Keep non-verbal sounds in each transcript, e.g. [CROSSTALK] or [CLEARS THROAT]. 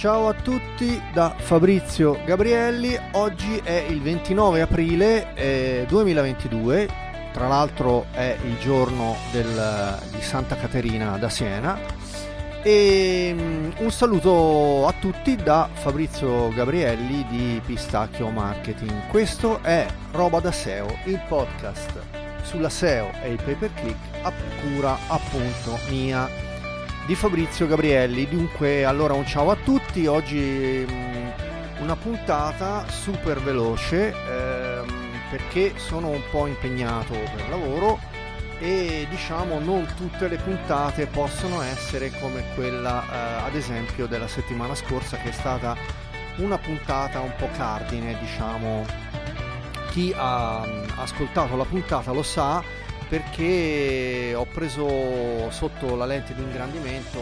Ciao a tutti da Fabrizio Gabrielli, oggi è il 29 aprile eh, 2022, tra l'altro è il giorno del, di Santa Caterina da Siena. E um, un saluto a tutti da Fabrizio Gabrielli di Pistacchio Marketing. Questo è Roba da SEO, il podcast sulla SEO e il pay per click a cura appunto mia di Fabrizio Gabrielli. Dunque, allora un ciao a tutti. Oggi mh, mm, una puntata super veloce ehm, perché sono un po' impegnato per lavoro e diciamo non tutte le puntate possono essere come quella eh, ad esempio della settimana scorsa che è stata una puntata un po' cardine, diciamo. Chi ha mm, ascoltato la puntata lo sa perché ho preso sotto la lente di ingrandimento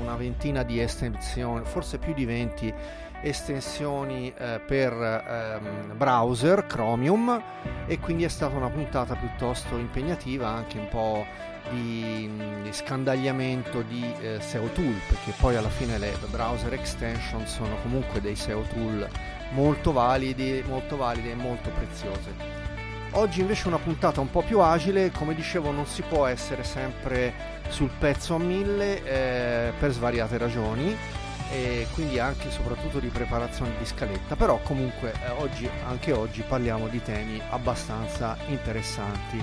una ventina di estensioni, forse più di 20 estensioni eh, per ehm, browser Chromium e quindi è stata una puntata piuttosto impegnativa, anche un po' di, di scandagliamento di eh, SEO tool, perché poi alla fine le browser extension sono comunque dei SEO tool molto validi, molto validi e molto preziose. Oggi invece una puntata un po' più agile, come dicevo non si può essere sempre sul pezzo a mille eh, per svariate ragioni e quindi anche e soprattutto di preparazione di scaletta, però comunque eh, oggi, anche oggi parliamo di temi abbastanza interessanti.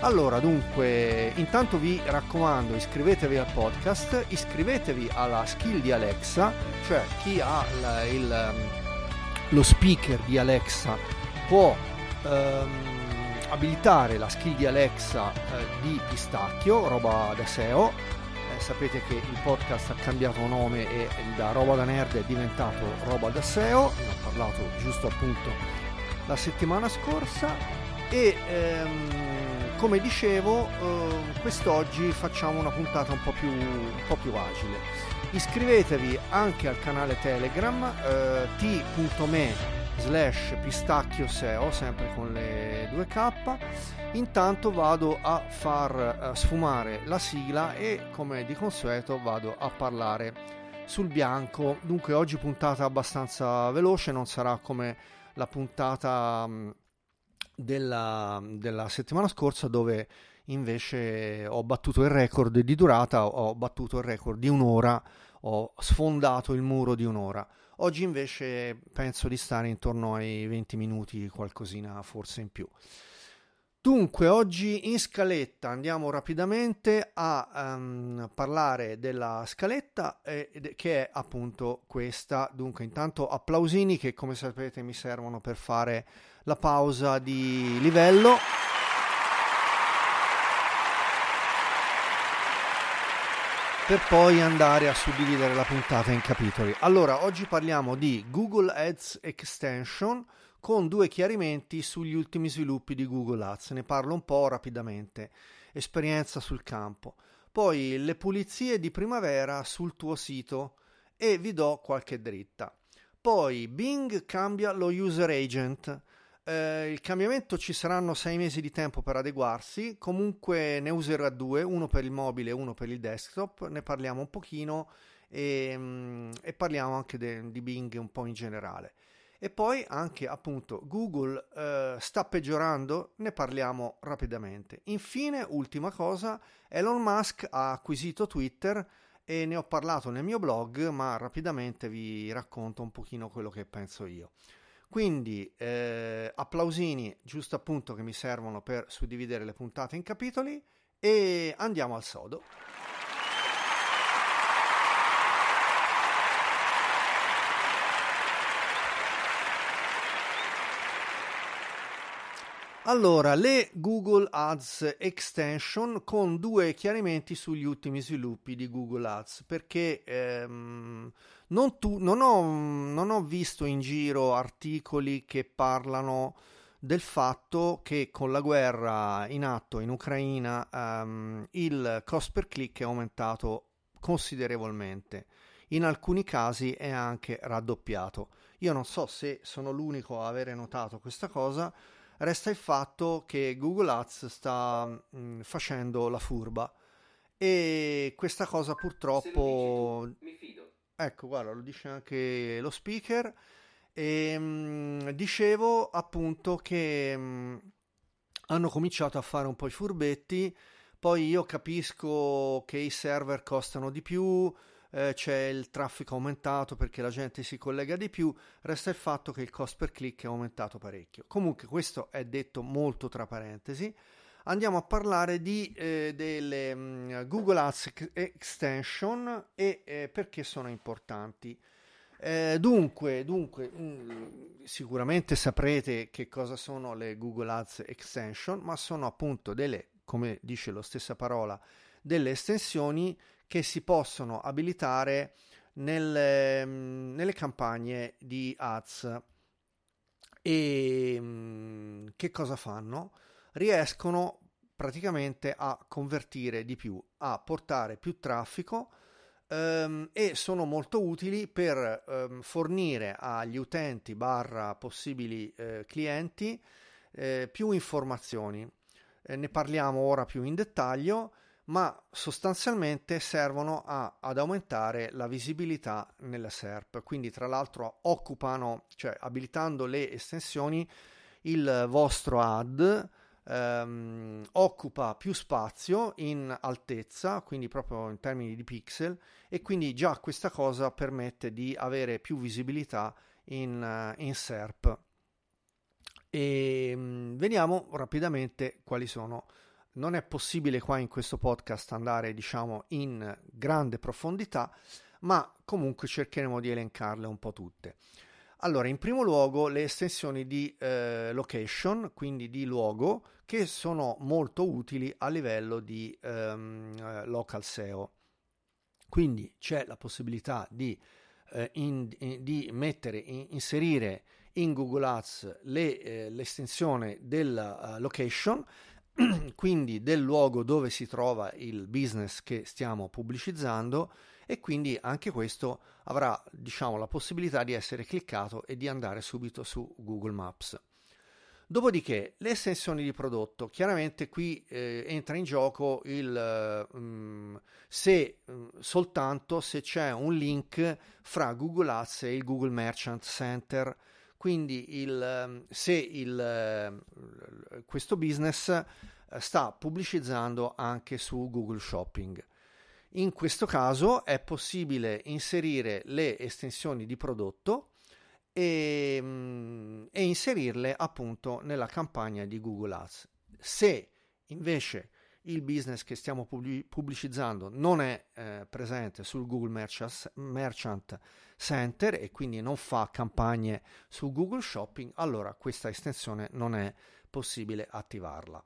Allora, dunque, intanto vi raccomando, iscrivetevi al podcast, iscrivetevi alla skill di Alexa, cioè chi ha la, il, lo speaker di Alexa può um, abilitare la skill di Alexa eh, di Pistacchio, roba da SEO. Eh, sapete che il podcast ha cambiato nome e da roba da nerd è diventato roba da SEO, ne ho parlato giusto appunto la settimana scorsa e ehm, come dicevo eh, quest'oggi facciamo una puntata un po' più, un po più agile. Iscrivetevi anche al canale Telegram eh, t.me slash pistacchio SEO, sempre con le 2K. Intanto vado a far uh, sfumare la sigla e come di consueto vado a parlare sul bianco. Dunque oggi puntata abbastanza veloce, non sarà come la puntata um, della, della settimana scorsa dove invece ho battuto il record di durata, ho battuto il record di un'ora, ho sfondato il muro di un'ora. Oggi invece penso di stare intorno ai 20 minuti, qualcosina forse in più. Dunque, oggi in scaletta andiamo rapidamente a um, parlare della scaletta eh, che è appunto questa. Dunque, intanto applausini che come sapete mi servono per fare la pausa di livello. Per poi andare a suddividere la puntata in capitoli. Allora, oggi parliamo di Google Ads Extension con due chiarimenti sugli ultimi sviluppi di Google Ads. Ne parlo un po' rapidamente. Esperienza sul campo. Poi le pulizie di primavera sul tuo sito e vi do qualche dritta. Poi Bing cambia lo user agent eh, il cambiamento ci saranno sei mesi di tempo per adeguarsi, comunque ne userò due, uno per il mobile e uno per il desktop, ne parliamo un pochino e, mm, e parliamo anche de, di Bing un po' in generale. E poi anche appunto Google eh, sta peggiorando, ne parliamo rapidamente. Infine, ultima cosa, Elon Musk ha acquisito Twitter e ne ho parlato nel mio blog, ma rapidamente vi racconto un pochino quello che penso io. Quindi eh, applausini giusto appunto che mi servono per suddividere le puntate in capitoli e andiamo al sodo. Allora, le Google Ads Extension con due chiarimenti sugli ultimi sviluppi di Google Ads, perché ehm, non, tu, non, ho, non ho visto in giro articoli che parlano del fatto che con la guerra in atto in Ucraina um, il cost per click è aumentato considerevolmente. In alcuni casi è anche raddoppiato. Io non so se sono l'unico a avere notato questa cosa, Resta il fatto che Google Ads sta mh, mm, facendo la furba e questa cosa purtroppo... mi fido. Ecco, guarda, lo dice anche lo speaker. E, mh, dicevo appunto che mh, hanno cominciato a fare un po' i furbetti. Poi io capisco che i server costano di più, eh, c'è il traffico aumentato perché la gente si collega di più, resta il fatto che il cost per click è aumentato parecchio. Comunque questo è detto molto tra parentesi. Andiamo a parlare di, eh, delle mh, mm, Google Ads extension e eh, perché sono importanti. Eh, dunque, dunque mh, mm, sicuramente saprete che cosa sono le Google Ads extension, ma sono appunto delle, come dice la stessa parola, delle estensioni che si possono abilitare nelle, mm, nelle campagne di ads. E mh, che cosa fanno? Riescono praticamente a convertire di più, a portare più traffico um, e sono molto utili per um, fornire agli utenti barra possibili eh, clienti eh, più informazioni. Eh, ne parliamo ora più in dettaglio ma sostanzialmente servono a, ad aumentare la visibilità nella SERP. Quindi, tra l'altro, occupano, cioè abilitando le estensioni, il vostro ad ehm, occupa più spazio in altezza, quindi proprio in termini di pixel, e quindi già questa cosa permette di avere più visibilità in, in SERP. E ehm, vediamo rapidamente quali sono non è possibile qua in questo podcast andare diciamo in grande profondità, ma comunque cercheremo di elencarle un po' tutte. Allora, in primo luogo le estensioni di eh, location, quindi di luogo, che sono molto utili a livello di ehm, local SEO. Quindi c'è la possibilità di, eh, in, in, di mettere, in, inserire in Google Ads le, eh, l'estensione della uh, location [CLEARS THROAT] quindi del luogo dove si trova il business che stiamo pubblicizzando e quindi anche questo avrà diciamo la possibilità di essere cliccato e di andare subito su Google Maps. Dopodiché le estensioni di prodotto, chiaramente qui eh, entra in gioco il um, se um, soltanto se c'è un link fra Google Ads e il Google Merchant Center quindi il, ehm, se il, ehm, questo business eh, sta pubblicizzando anche su Google Shopping. In questo caso è possibile inserire le estensioni di prodotto e, mm, e inserirle appunto nella campagna di Google Ads. Se invece il business che stiamo pubblicizzando non è eh, presente sul Google Merchant Center e quindi non fa campagne su Google Shopping, allora questa estensione non è possibile attivarla.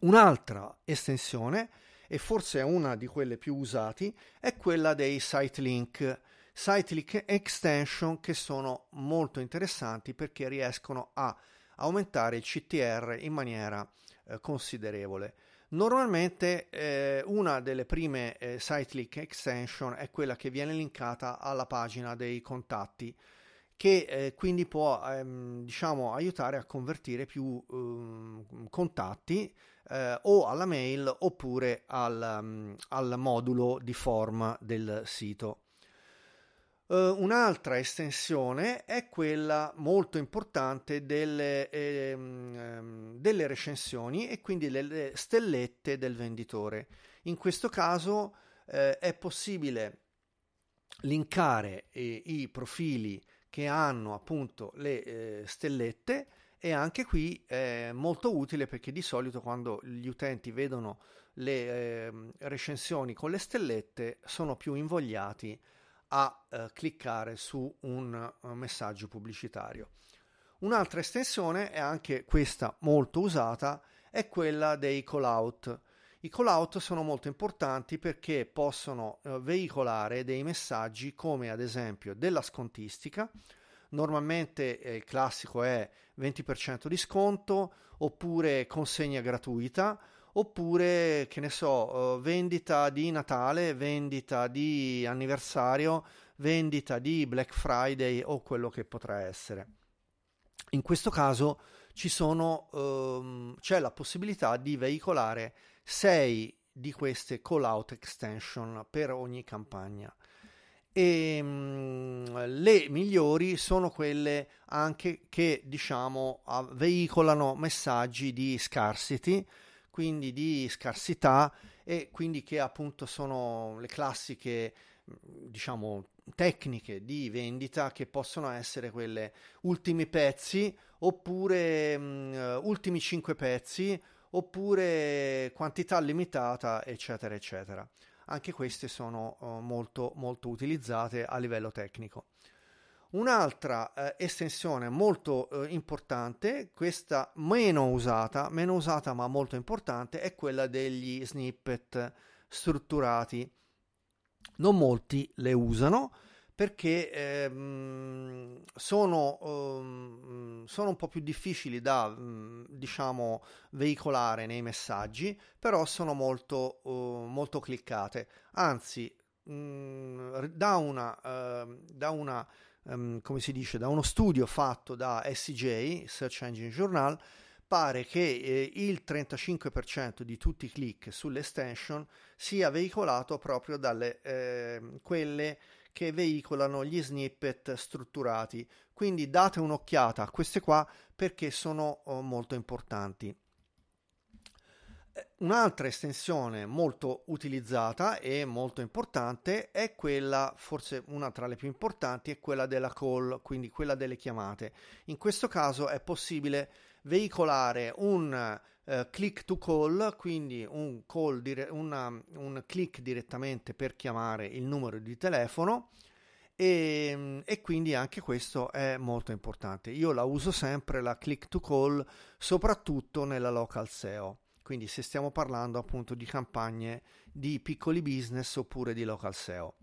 Un'altra estensione, e forse è una di quelle più usate, è quella dei site link. Site link extension che sono molto interessanti perché riescono a aumentare il CTR in maniera eh, considerevole. Normalmente eh, una delle prime eh, site extension è quella che viene linkata alla pagina dei contatti che eh, quindi può ehm, diciamo aiutare a convertire più ehm, contatti eh, o alla mail oppure al, um, al modulo di form del sito. Uh, un'altra estensione è quella molto importante delle, ehm, delle, recensioni e quindi delle stellette del venditore. In questo caso eh, è possibile linkare eh, i profili che hanno appunto le eh, stellette e anche qui è molto utile perché di solito quando gli utenti vedono le ehm, recensioni con le stellette sono più invogliati a eh, cliccare su un uh, messaggio pubblicitario. Un'altra estensione, e anche questa molto usata, è quella dei call out. I call out sono molto importanti perché possono uh, veicolare dei messaggi come ad esempio della scontistica, normalmente eh, il classico è 20% di sconto oppure consegna gratuita oppure che ne so, eh, vendita di Natale, vendita di anniversario, vendita di Black Friday o quello che potrà essere. In questo caso ci sono, ehm, c'è la possibilità di veicolare 6 di queste call out extension per ogni campagna e mh, le migliori sono quelle anche che diciamo veicolano messaggi di scarcity quindi di scarsità e quindi che appunto sono le classiche diciamo tecniche di vendita che possono essere quelle ultimi pezzi oppure mh, ultimi 5 pezzi oppure quantità limitata eccetera eccetera. Anche queste sono uh, molto molto utilizzate a livello tecnico Un'altra eh, estensione molto eh, importante, questa meno usata, meno usata ma molto importante, è quella degli snippet strutturati. Non molti le usano perché ehm, sono, um, sono, un po' più difficili da um, diciamo veicolare nei messaggi, però sono molto, uh, molto cliccate. Anzi, um, da una, uh, da una um, come si dice, da uno studio fatto da SCJ, Search Engine Journal, pare che eh, il 35% di tutti i click sull'extension sia veicolato proprio dalle eh, quelle che veicolano gli snippet strutturati. Quindi date un'occhiata a queste qua perché sono oh, molto importanti. Un'altra estensione molto utilizzata e molto importante è quella, forse una tra le più importanti, è quella della call, quindi quella delle chiamate. In questo caso è possibile veicolare un uh, click to call, quindi un, call dire- una, un click direttamente per chiamare il numero di telefono. E, e, quindi anche questo è molto importante. Io la uso sempre la click to call, soprattutto nella local SEO. Quindi se stiamo parlando appunto di campagne di piccoli business oppure di local SEO.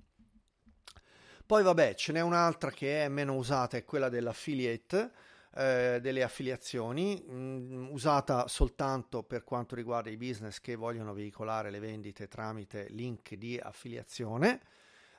Poi vabbè, ce n'è un'altra che è meno usata, è quella dell'affiliate, eh, delle affiliazioni, mh, mm, usata soltanto per quanto riguarda i business che vogliono veicolare le vendite tramite link di affiliazione.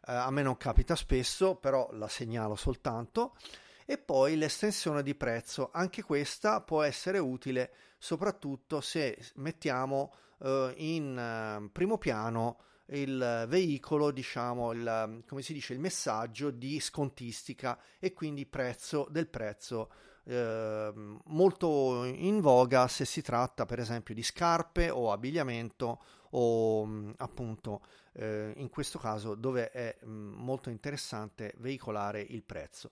Eh, a me non capita spesso, però la segnalo soltanto e poi l'estensione di prezzo. Anche questa può essere utile soprattutto se mettiamo eh, in eh, primo piano il veicolo, diciamo, il, come si dice, il messaggio di scontistica e quindi prezzo del prezzo eh, molto in voga se si tratta per esempio di scarpe o abbigliamento o appunto eh, in questo caso dove è mh, molto interessante veicolare il prezzo.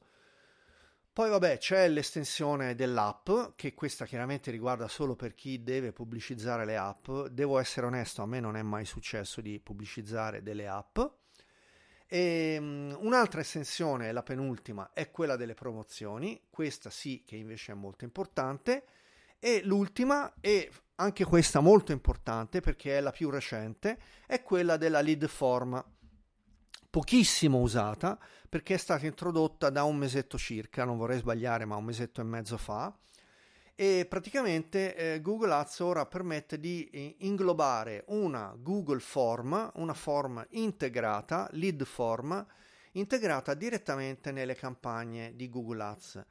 Poi vabbè c'è l'estensione dell'app, che questa chiaramente riguarda solo per chi deve pubblicizzare le app. Devo essere onesto, a me non è mai successo di pubblicizzare delle app. E, um, un'altra estensione, la penultima, è quella delle promozioni, questa sì che invece è molto importante. E l'ultima, e anche questa molto importante perché è la più recente, è quella della lead form pochissimo usata perché è stata introdotta da un mesetto circa, non vorrei sbagliare, ma un mesetto e mezzo fa. E praticamente eh, Google Ads ora permette di eh, inglobare una Google Form, una form integrata, lead form, integrata direttamente nelle campagne di Google Ads.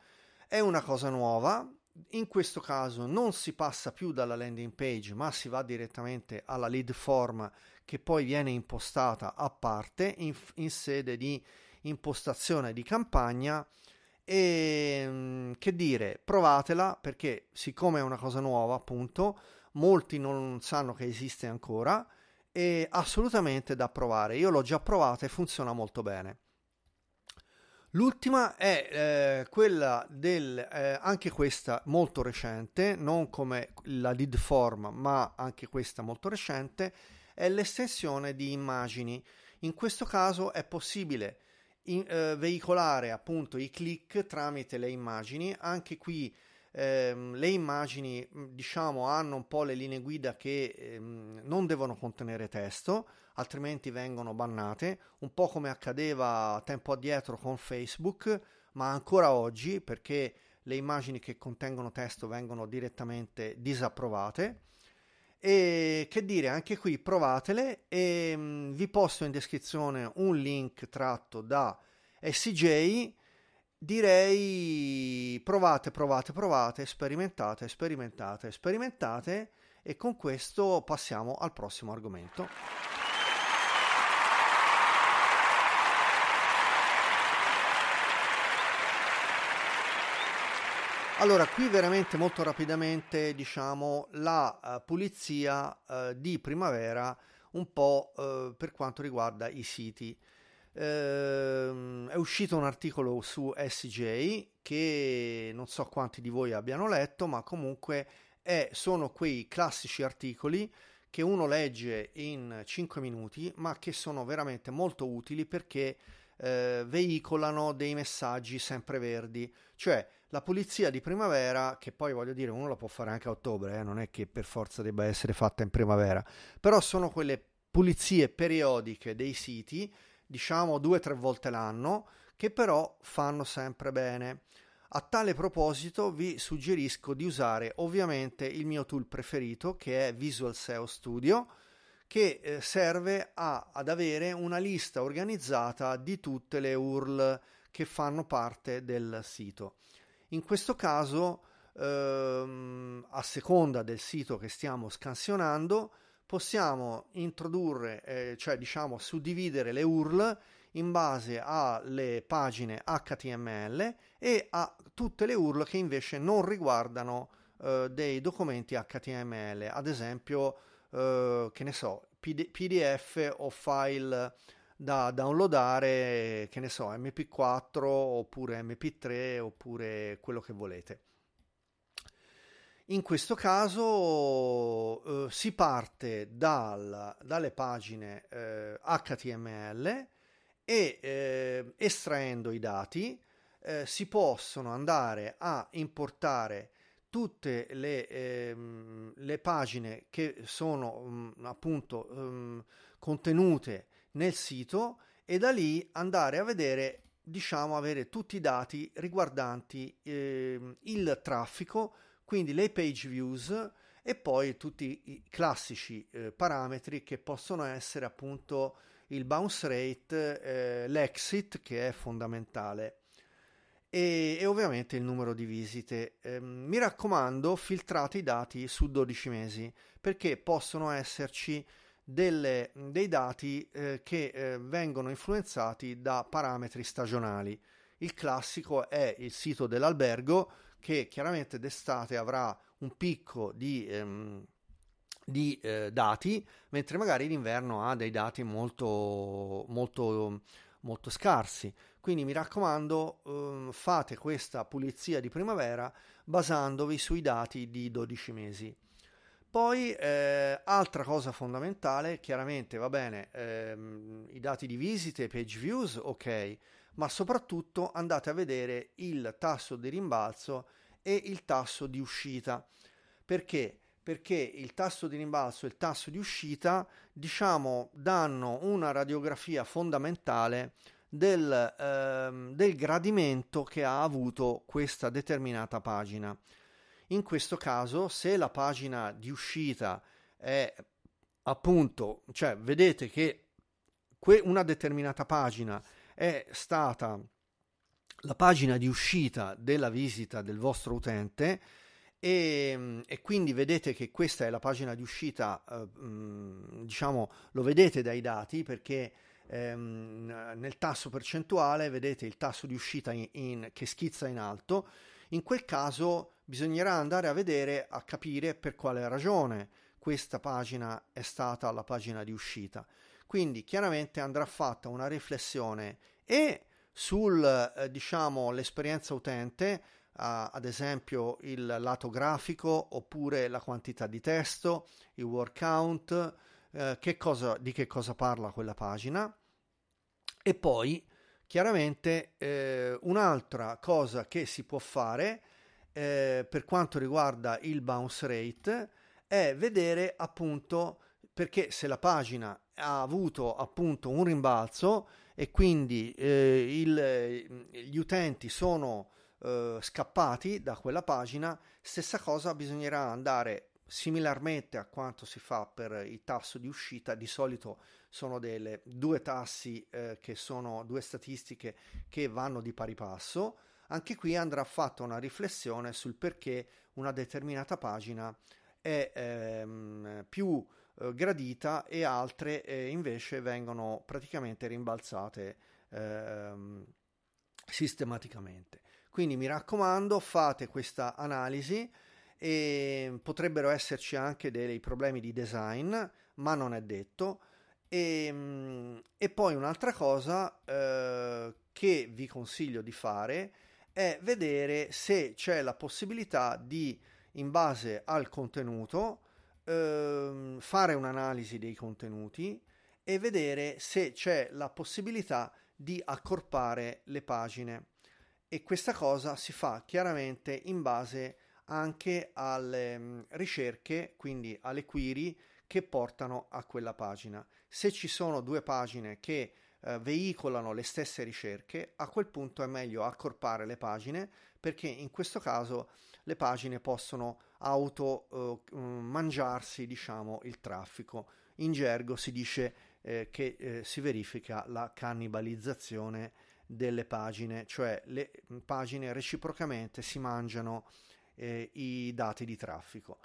È una cosa nuova, in questo caso non si passa più dalla landing page ma si va direttamente alla lead form che poi viene impostata a parte in, in sede di impostazione di campagna. E mm, che dire provatela perché siccome è una cosa nuova appunto molti non sanno che esiste ancora e assolutamente da provare. Io l'ho già provata e funziona molto bene L'ultima è eh, quella del, eh, anche questa molto recente, non come la lead form, ma anche questa molto recente, è l'estensione di immagini. In questo caso è possibile in, eh, veicolare appunto i click tramite le immagini, anche qui ehm, le immagini diciamo hanno un po' le linee guida che ehm, non devono contenere testo altrimenti vengono bannate un po' come accadeva tempo addietro con Facebook ma ancora oggi perché le immagini che contengono testo vengono direttamente disapprovate. E che dire anche qui provatele e mh, vi posto in descrizione un link tratto da SJ direi provate, provate, provate, sperimentate, sperimentate, sperimentate e con questo passiamo al prossimo argomento. Allora, qui veramente molto rapidamente, diciamo, la uh, pulizia uh, di primavera un po' uh, per quanto riguarda i siti. Ehm, è uscito un articolo su SJ che non so quanti di voi abbiano letto, ma comunque è, sono quei classici articoli che uno legge in 5 minuti, ma che sono veramente molto utili perché eh, veicolano dei messaggi sempreverdi, cioè la pulizia di primavera, che poi voglio dire uno la può fare anche a ottobre, eh, non è che per forza debba essere fatta in primavera, però sono quelle pulizie periodiche dei siti, diciamo due o tre volte l'anno, che però fanno sempre bene. A tale proposito vi suggerisco di usare ovviamente il mio tool preferito che è Visual SEO Studio che eh, serve a, ad avere una lista organizzata di tutte le URL che fanno parte del sito. In questo caso, ehm, a seconda del sito che stiamo scansionando, possiamo introdurre, eh, cioè diciamo suddividere le URL in base alle pagine HTML e a tutte le URL che invece non riguardano eh, dei documenti HTML, ad esempio, eh, che ne so, PD- PDF o file da downloadare, che ne so, MP4 oppure MP3 oppure quello che volete. In questo caso eh, si parte dal, dalle pagine eh, HTML e eh, estraendo i dati eh, si possono andare a importare tutte le, ehm, le pagine che sono mh, mm, appunto mh, mm, contenute nel sito e da lì andare a vedere diciamo avere tutti i dati riguardanti eh, il traffico quindi le page views e poi tutti i classici eh, parametri che possono essere appunto il bounce rate eh, l'exit che è fondamentale e, e, ovviamente il numero di visite. Eh, mi raccomando, filtrate i dati su 12 mesi perché possono esserci delle, dei dati eh, che eh, vengono influenzati da parametri stagionali. Il classico è il sito dell'albergo che chiaramente d'estate avrà un picco di, ehm, di eh, dati, mentre magari l'inverno ha dei dati molto, molto, molto scarsi. Quindi mi raccomando, eh, fate questa pulizia di primavera basandovi sui dati di 12 mesi. Poi, eh, altra cosa fondamentale, chiaramente va bene, ehm, i dati di visite, page views, ok, ma soprattutto andate a vedere il tasso di rimbalzo e il tasso di uscita. Perché? Perché il tasso di rimbalzo e il tasso di uscita, diciamo, danno una radiografia fondamentale del, ehm, del gradimento che ha avuto questa determinata pagina. In questo caso, se la pagina di uscita è appunto, cioè vedete che que- una determinata pagina è stata la pagina di uscita della visita del vostro utente e, e, quindi vedete che questa è la pagina di uscita, eh, diciamo, lo vedete dai dati perché ehm, nel tasso percentuale vedete il tasso di uscita in, in, che schizza in alto. In quel caso bisognerà andare a vedere, a capire per quale ragione questa pagina è stata la pagina di uscita. Quindi chiaramente andrà fatta una riflessione e sul eh, diciamo l'esperienza utente, Uh, ad esempio il lato grafico oppure la quantità di testo, il word count, uh, che cosa, di che cosa parla quella pagina. E poi chiaramente eh, un'altra cosa che si può fare eh, per quanto riguarda il bounce rate è vedere appunto perché se la pagina ha avuto appunto un rimbalzo e quindi eh, il, gli utenti sono eh, scappati da quella pagina, stessa cosa bisognerà andare similarmente a quanto si fa per il tasso di uscita, di solito sono delle due tassi eh, che sono due statistiche che vanno di pari passo. Anche qui andrà fatta una riflessione sul perché una determinata pagina è ehm, più eh, gradita e altre eh, invece vengono praticamente rimbalzate ehm, sistematicamente. Quindi mi raccomando, fate questa analisi e potrebbero esserci anche dei problemi di design, ma non è detto. E, mm, e poi un'altra cosa eh, che vi consiglio di fare è vedere se c'è la possibilità di, in base al contenuto, eh, fare un'analisi dei contenuti e vedere se c'è la possibilità di accorpare le pagine e questa cosa si fa chiaramente in base anche alle mm, ricerche, quindi alle query che portano a quella pagina. Se ci sono due pagine che eh, veicolano le stesse ricerche, a quel punto è meglio accorpare le pagine perché in questo caso le pagine possono auto eh, mm, mangiarsi, diciamo, il traffico. In gergo si dice eh, che eh, si verifica la cannibalizzazione delle pagine, cioè le pagine reciprocamente si mangiano eh, i dati di traffico.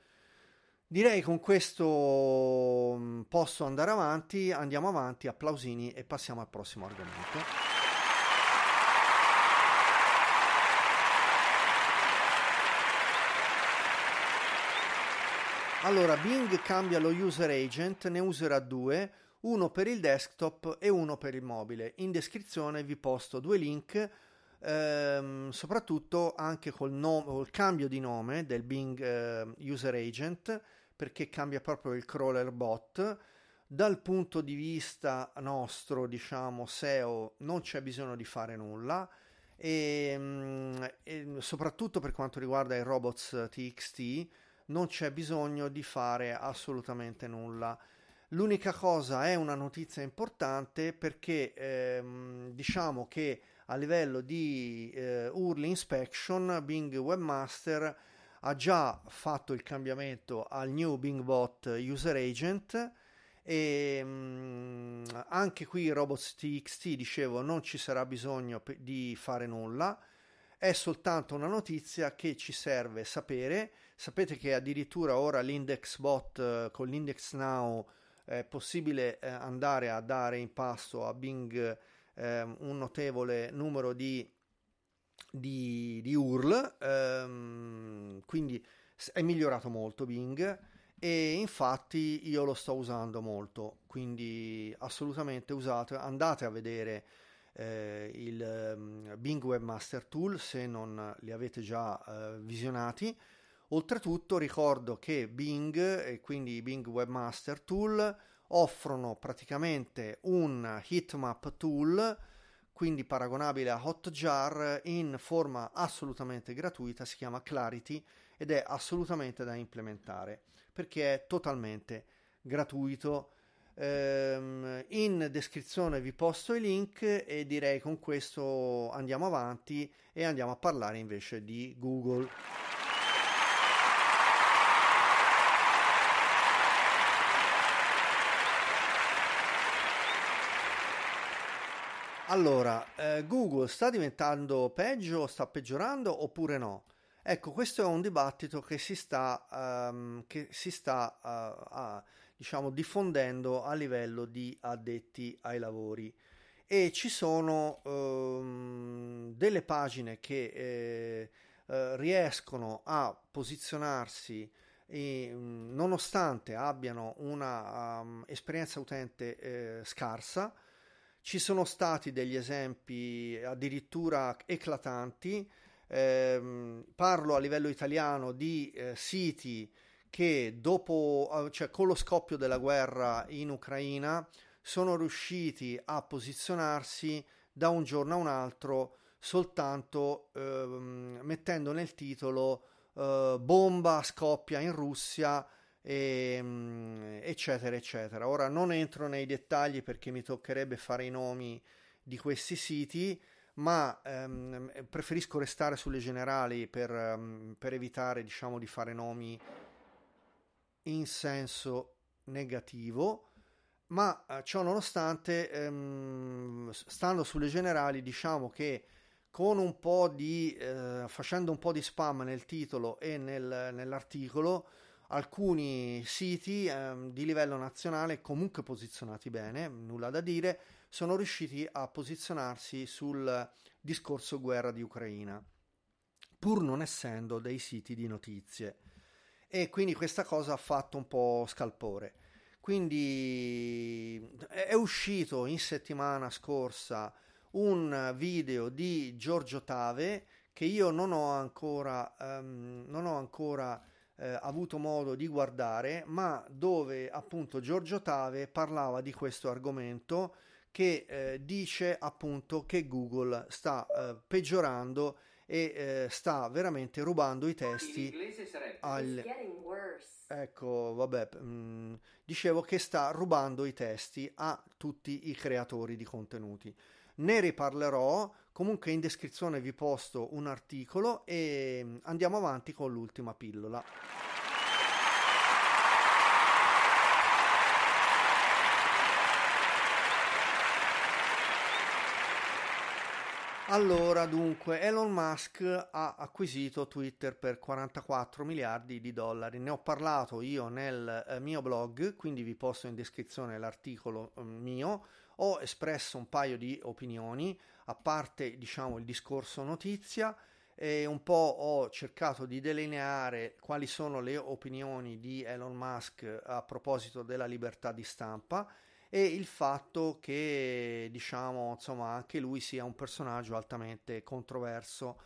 Direi con questo mm, posso andare avanti, andiamo avanti, applausini e passiamo al prossimo argomento. Allora, Bing cambia lo user agent, ne userà due, uno per il desktop e uno per il mobile. In descrizione vi posto due link, ehm, soprattutto anche col, nome, col, cambio di nome del Bing eh, User Agent, perché cambia proprio il crawler bot. Dal punto di vista nostro, diciamo SEO, non c'è bisogno di fare nulla. E, mm, e soprattutto per quanto riguarda i robots TXT, non c'è bisogno di fare assolutamente nulla. L'unica cosa è una notizia importante perché ehm, diciamo che a livello di eh, URL inspection Bing Webmaster ha già fatto il cambiamento al new Bing Bot User Agent e mh, mm, anche qui robots.txt dicevo non ci sarà bisogno di fare nulla. È soltanto una notizia che ci serve sapere sapete che addirittura ora l'index bot eh, con l'index now è possibile eh, andare a dare in pasto a Bing eh, un notevole numero di, di, di URL, ehm, quindi è migliorato molto Bing e infatti io lo sto usando molto, quindi assolutamente usate, andate a vedere eh, il um, Bing Webmaster Tool se non li avete già visionati Oltretutto ricordo che Bing e quindi Bing Webmaster Tool offrono praticamente un heatmap tool quindi paragonabile a Hotjar in forma assolutamente gratuita, si chiama Clarity ed è assolutamente da implementare perché è totalmente gratuito. Ehm, in descrizione vi posto i link e direi con questo andiamo avanti e andiamo a parlare invece di Google. Allora, eh, Google sta diventando peggio, sta peggiorando oppure no? Ecco, questo è un dibattito che si sta, um, che si sta uh, uh, diciamo, diffondendo a livello di addetti ai lavori e ci sono um, delle pagine che eh, uh, riescono a posizionarsi e, um, nonostante abbiano una um, esperienza utente eh, scarsa ci sono stati degli esempi addirittura eclatanti, eh, parlo a livello italiano di eh, siti che dopo, eh, cioè con lo scoppio della guerra in Ucraina, sono riusciti a posizionarsi da un giorno a un altro soltanto eh, mettendo nel titolo eh, bomba scoppia in Russia e, ehm, eccetera eccetera. Ora non entro nei dettagli perché mi toccherebbe fare i nomi di questi siti ma ehm, preferisco restare sulle generali per, um, per evitare diciamo di fare nomi in senso negativo ma eh, ciò nonostante ehm, stando sulle generali diciamo che con un po' di eh, facendo un po' di spam nel titolo e nel, nell'articolo alcuni siti ehm, di livello nazionale comunque posizionati bene, nulla da dire, sono riusciti a posizionarsi sul discorso guerra di Ucraina. pur non essendo dei siti di notizie. E quindi questa cosa ha fatto un po' scalpore. Quindi è uscito in settimana scorsa un video di Giorgio Tave che io non ho ancora, um, non ho ancora eh, avuto modo di guardare, ma dove appunto Giorgio Tave parlava di questo argomento che eh, dice appunto che Google sta eh, peggiorando e eh, sta veramente rubando i testi al... ecco vabbè mh, mm, dicevo che sta rubando i testi a tutti i creatori di contenuti ne riparlerò comunque in descrizione vi posto un articolo e mm, andiamo avanti con l'ultima pillola Allora, dunque, Elon Musk ha acquisito Twitter per 44 miliardi di dollari. Ne ho parlato io nel eh, mio blog, quindi vi posto in descrizione l'articolo eh, mio. Ho espresso un paio di opinioni, a parte, diciamo, il discorso notizia e un po' ho cercato di delineare quali sono le opinioni di Elon Musk a proposito della libertà di stampa e il fatto che diciamo insomma anche lui sia un personaggio altamente controverso.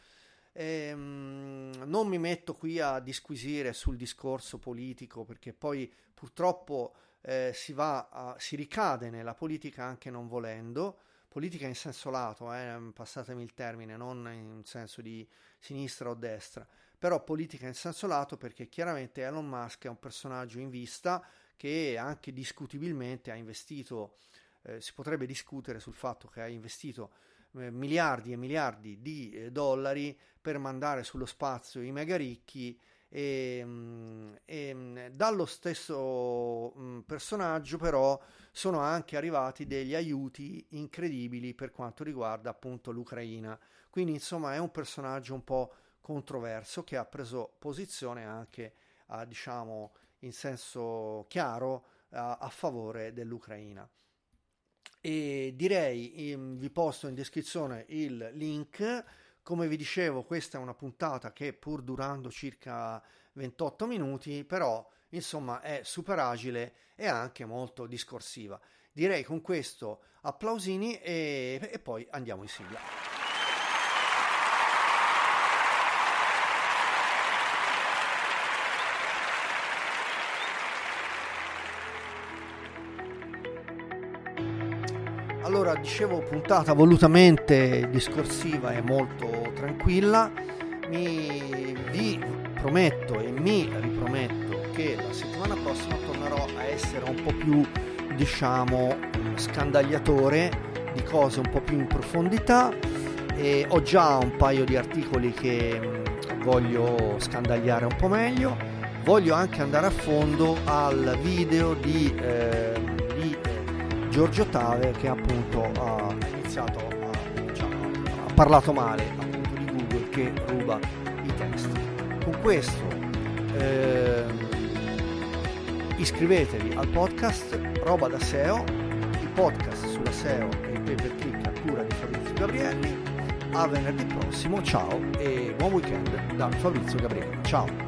Ehm, non mi metto qui a disquisire sul discorso politico perché poi purtroppo eh, si, va a, si ricade nella politica anche non volendo. Politica in senso lato, eh, passatemi il termine, non in senso di sinistra o destra, però politica in senso lato perché chiaramente Elon Musk è un personaggio in vista che anche discutibilmente ha investito, eh, si potrebbe discutere sul fatto che ha investito eh, miliardi e miliardi di eh, dollari per mandare sullo spazio i mega ricchi e, mm, e mm, dallo stesso mm, personaggio però sono anche arrivati degli aiuti incredibili per quanto riguarda appunto l'Ucraina quindi insomma è un personaggio un po' controverso che ha preso posizione anche a diciamo in senso chiaro a, a favore dell'Ucraina. E direi in, vi posto in descrizione il link. Come vi dicevo, questa è una puntata che pur durando circa 28 minuti, però insomma è super agile e anche molto discorsiva. Direi con questo applausini e, e poi andiamo in sigla. Allora, dicevo, puntata volutamente discorsiva e molto tranquilla. Mi vi prometto e mi riprometto che la settimana prossima tornerò a essere un po' più, diciamo, scandagliatore di cose un po' più in profondità. E ho già un paio di articoli che mm, voglio scandagliare un po' meglio. Voglio anche andare a fondo al video di. Eh, Giorgio Tave che appunto ha iniziato a, diciamo, ha parlato male appunto di Google che ruba i test. Con questo eh, iscrivetevi al podcast Roba da SEO, il podcast sulla SEO e il pay per click a cura di Fabrizio Gabrielli. A venerdì prossimo, ciao e buon weekend da Fabrizio Gabrielli. Ciao!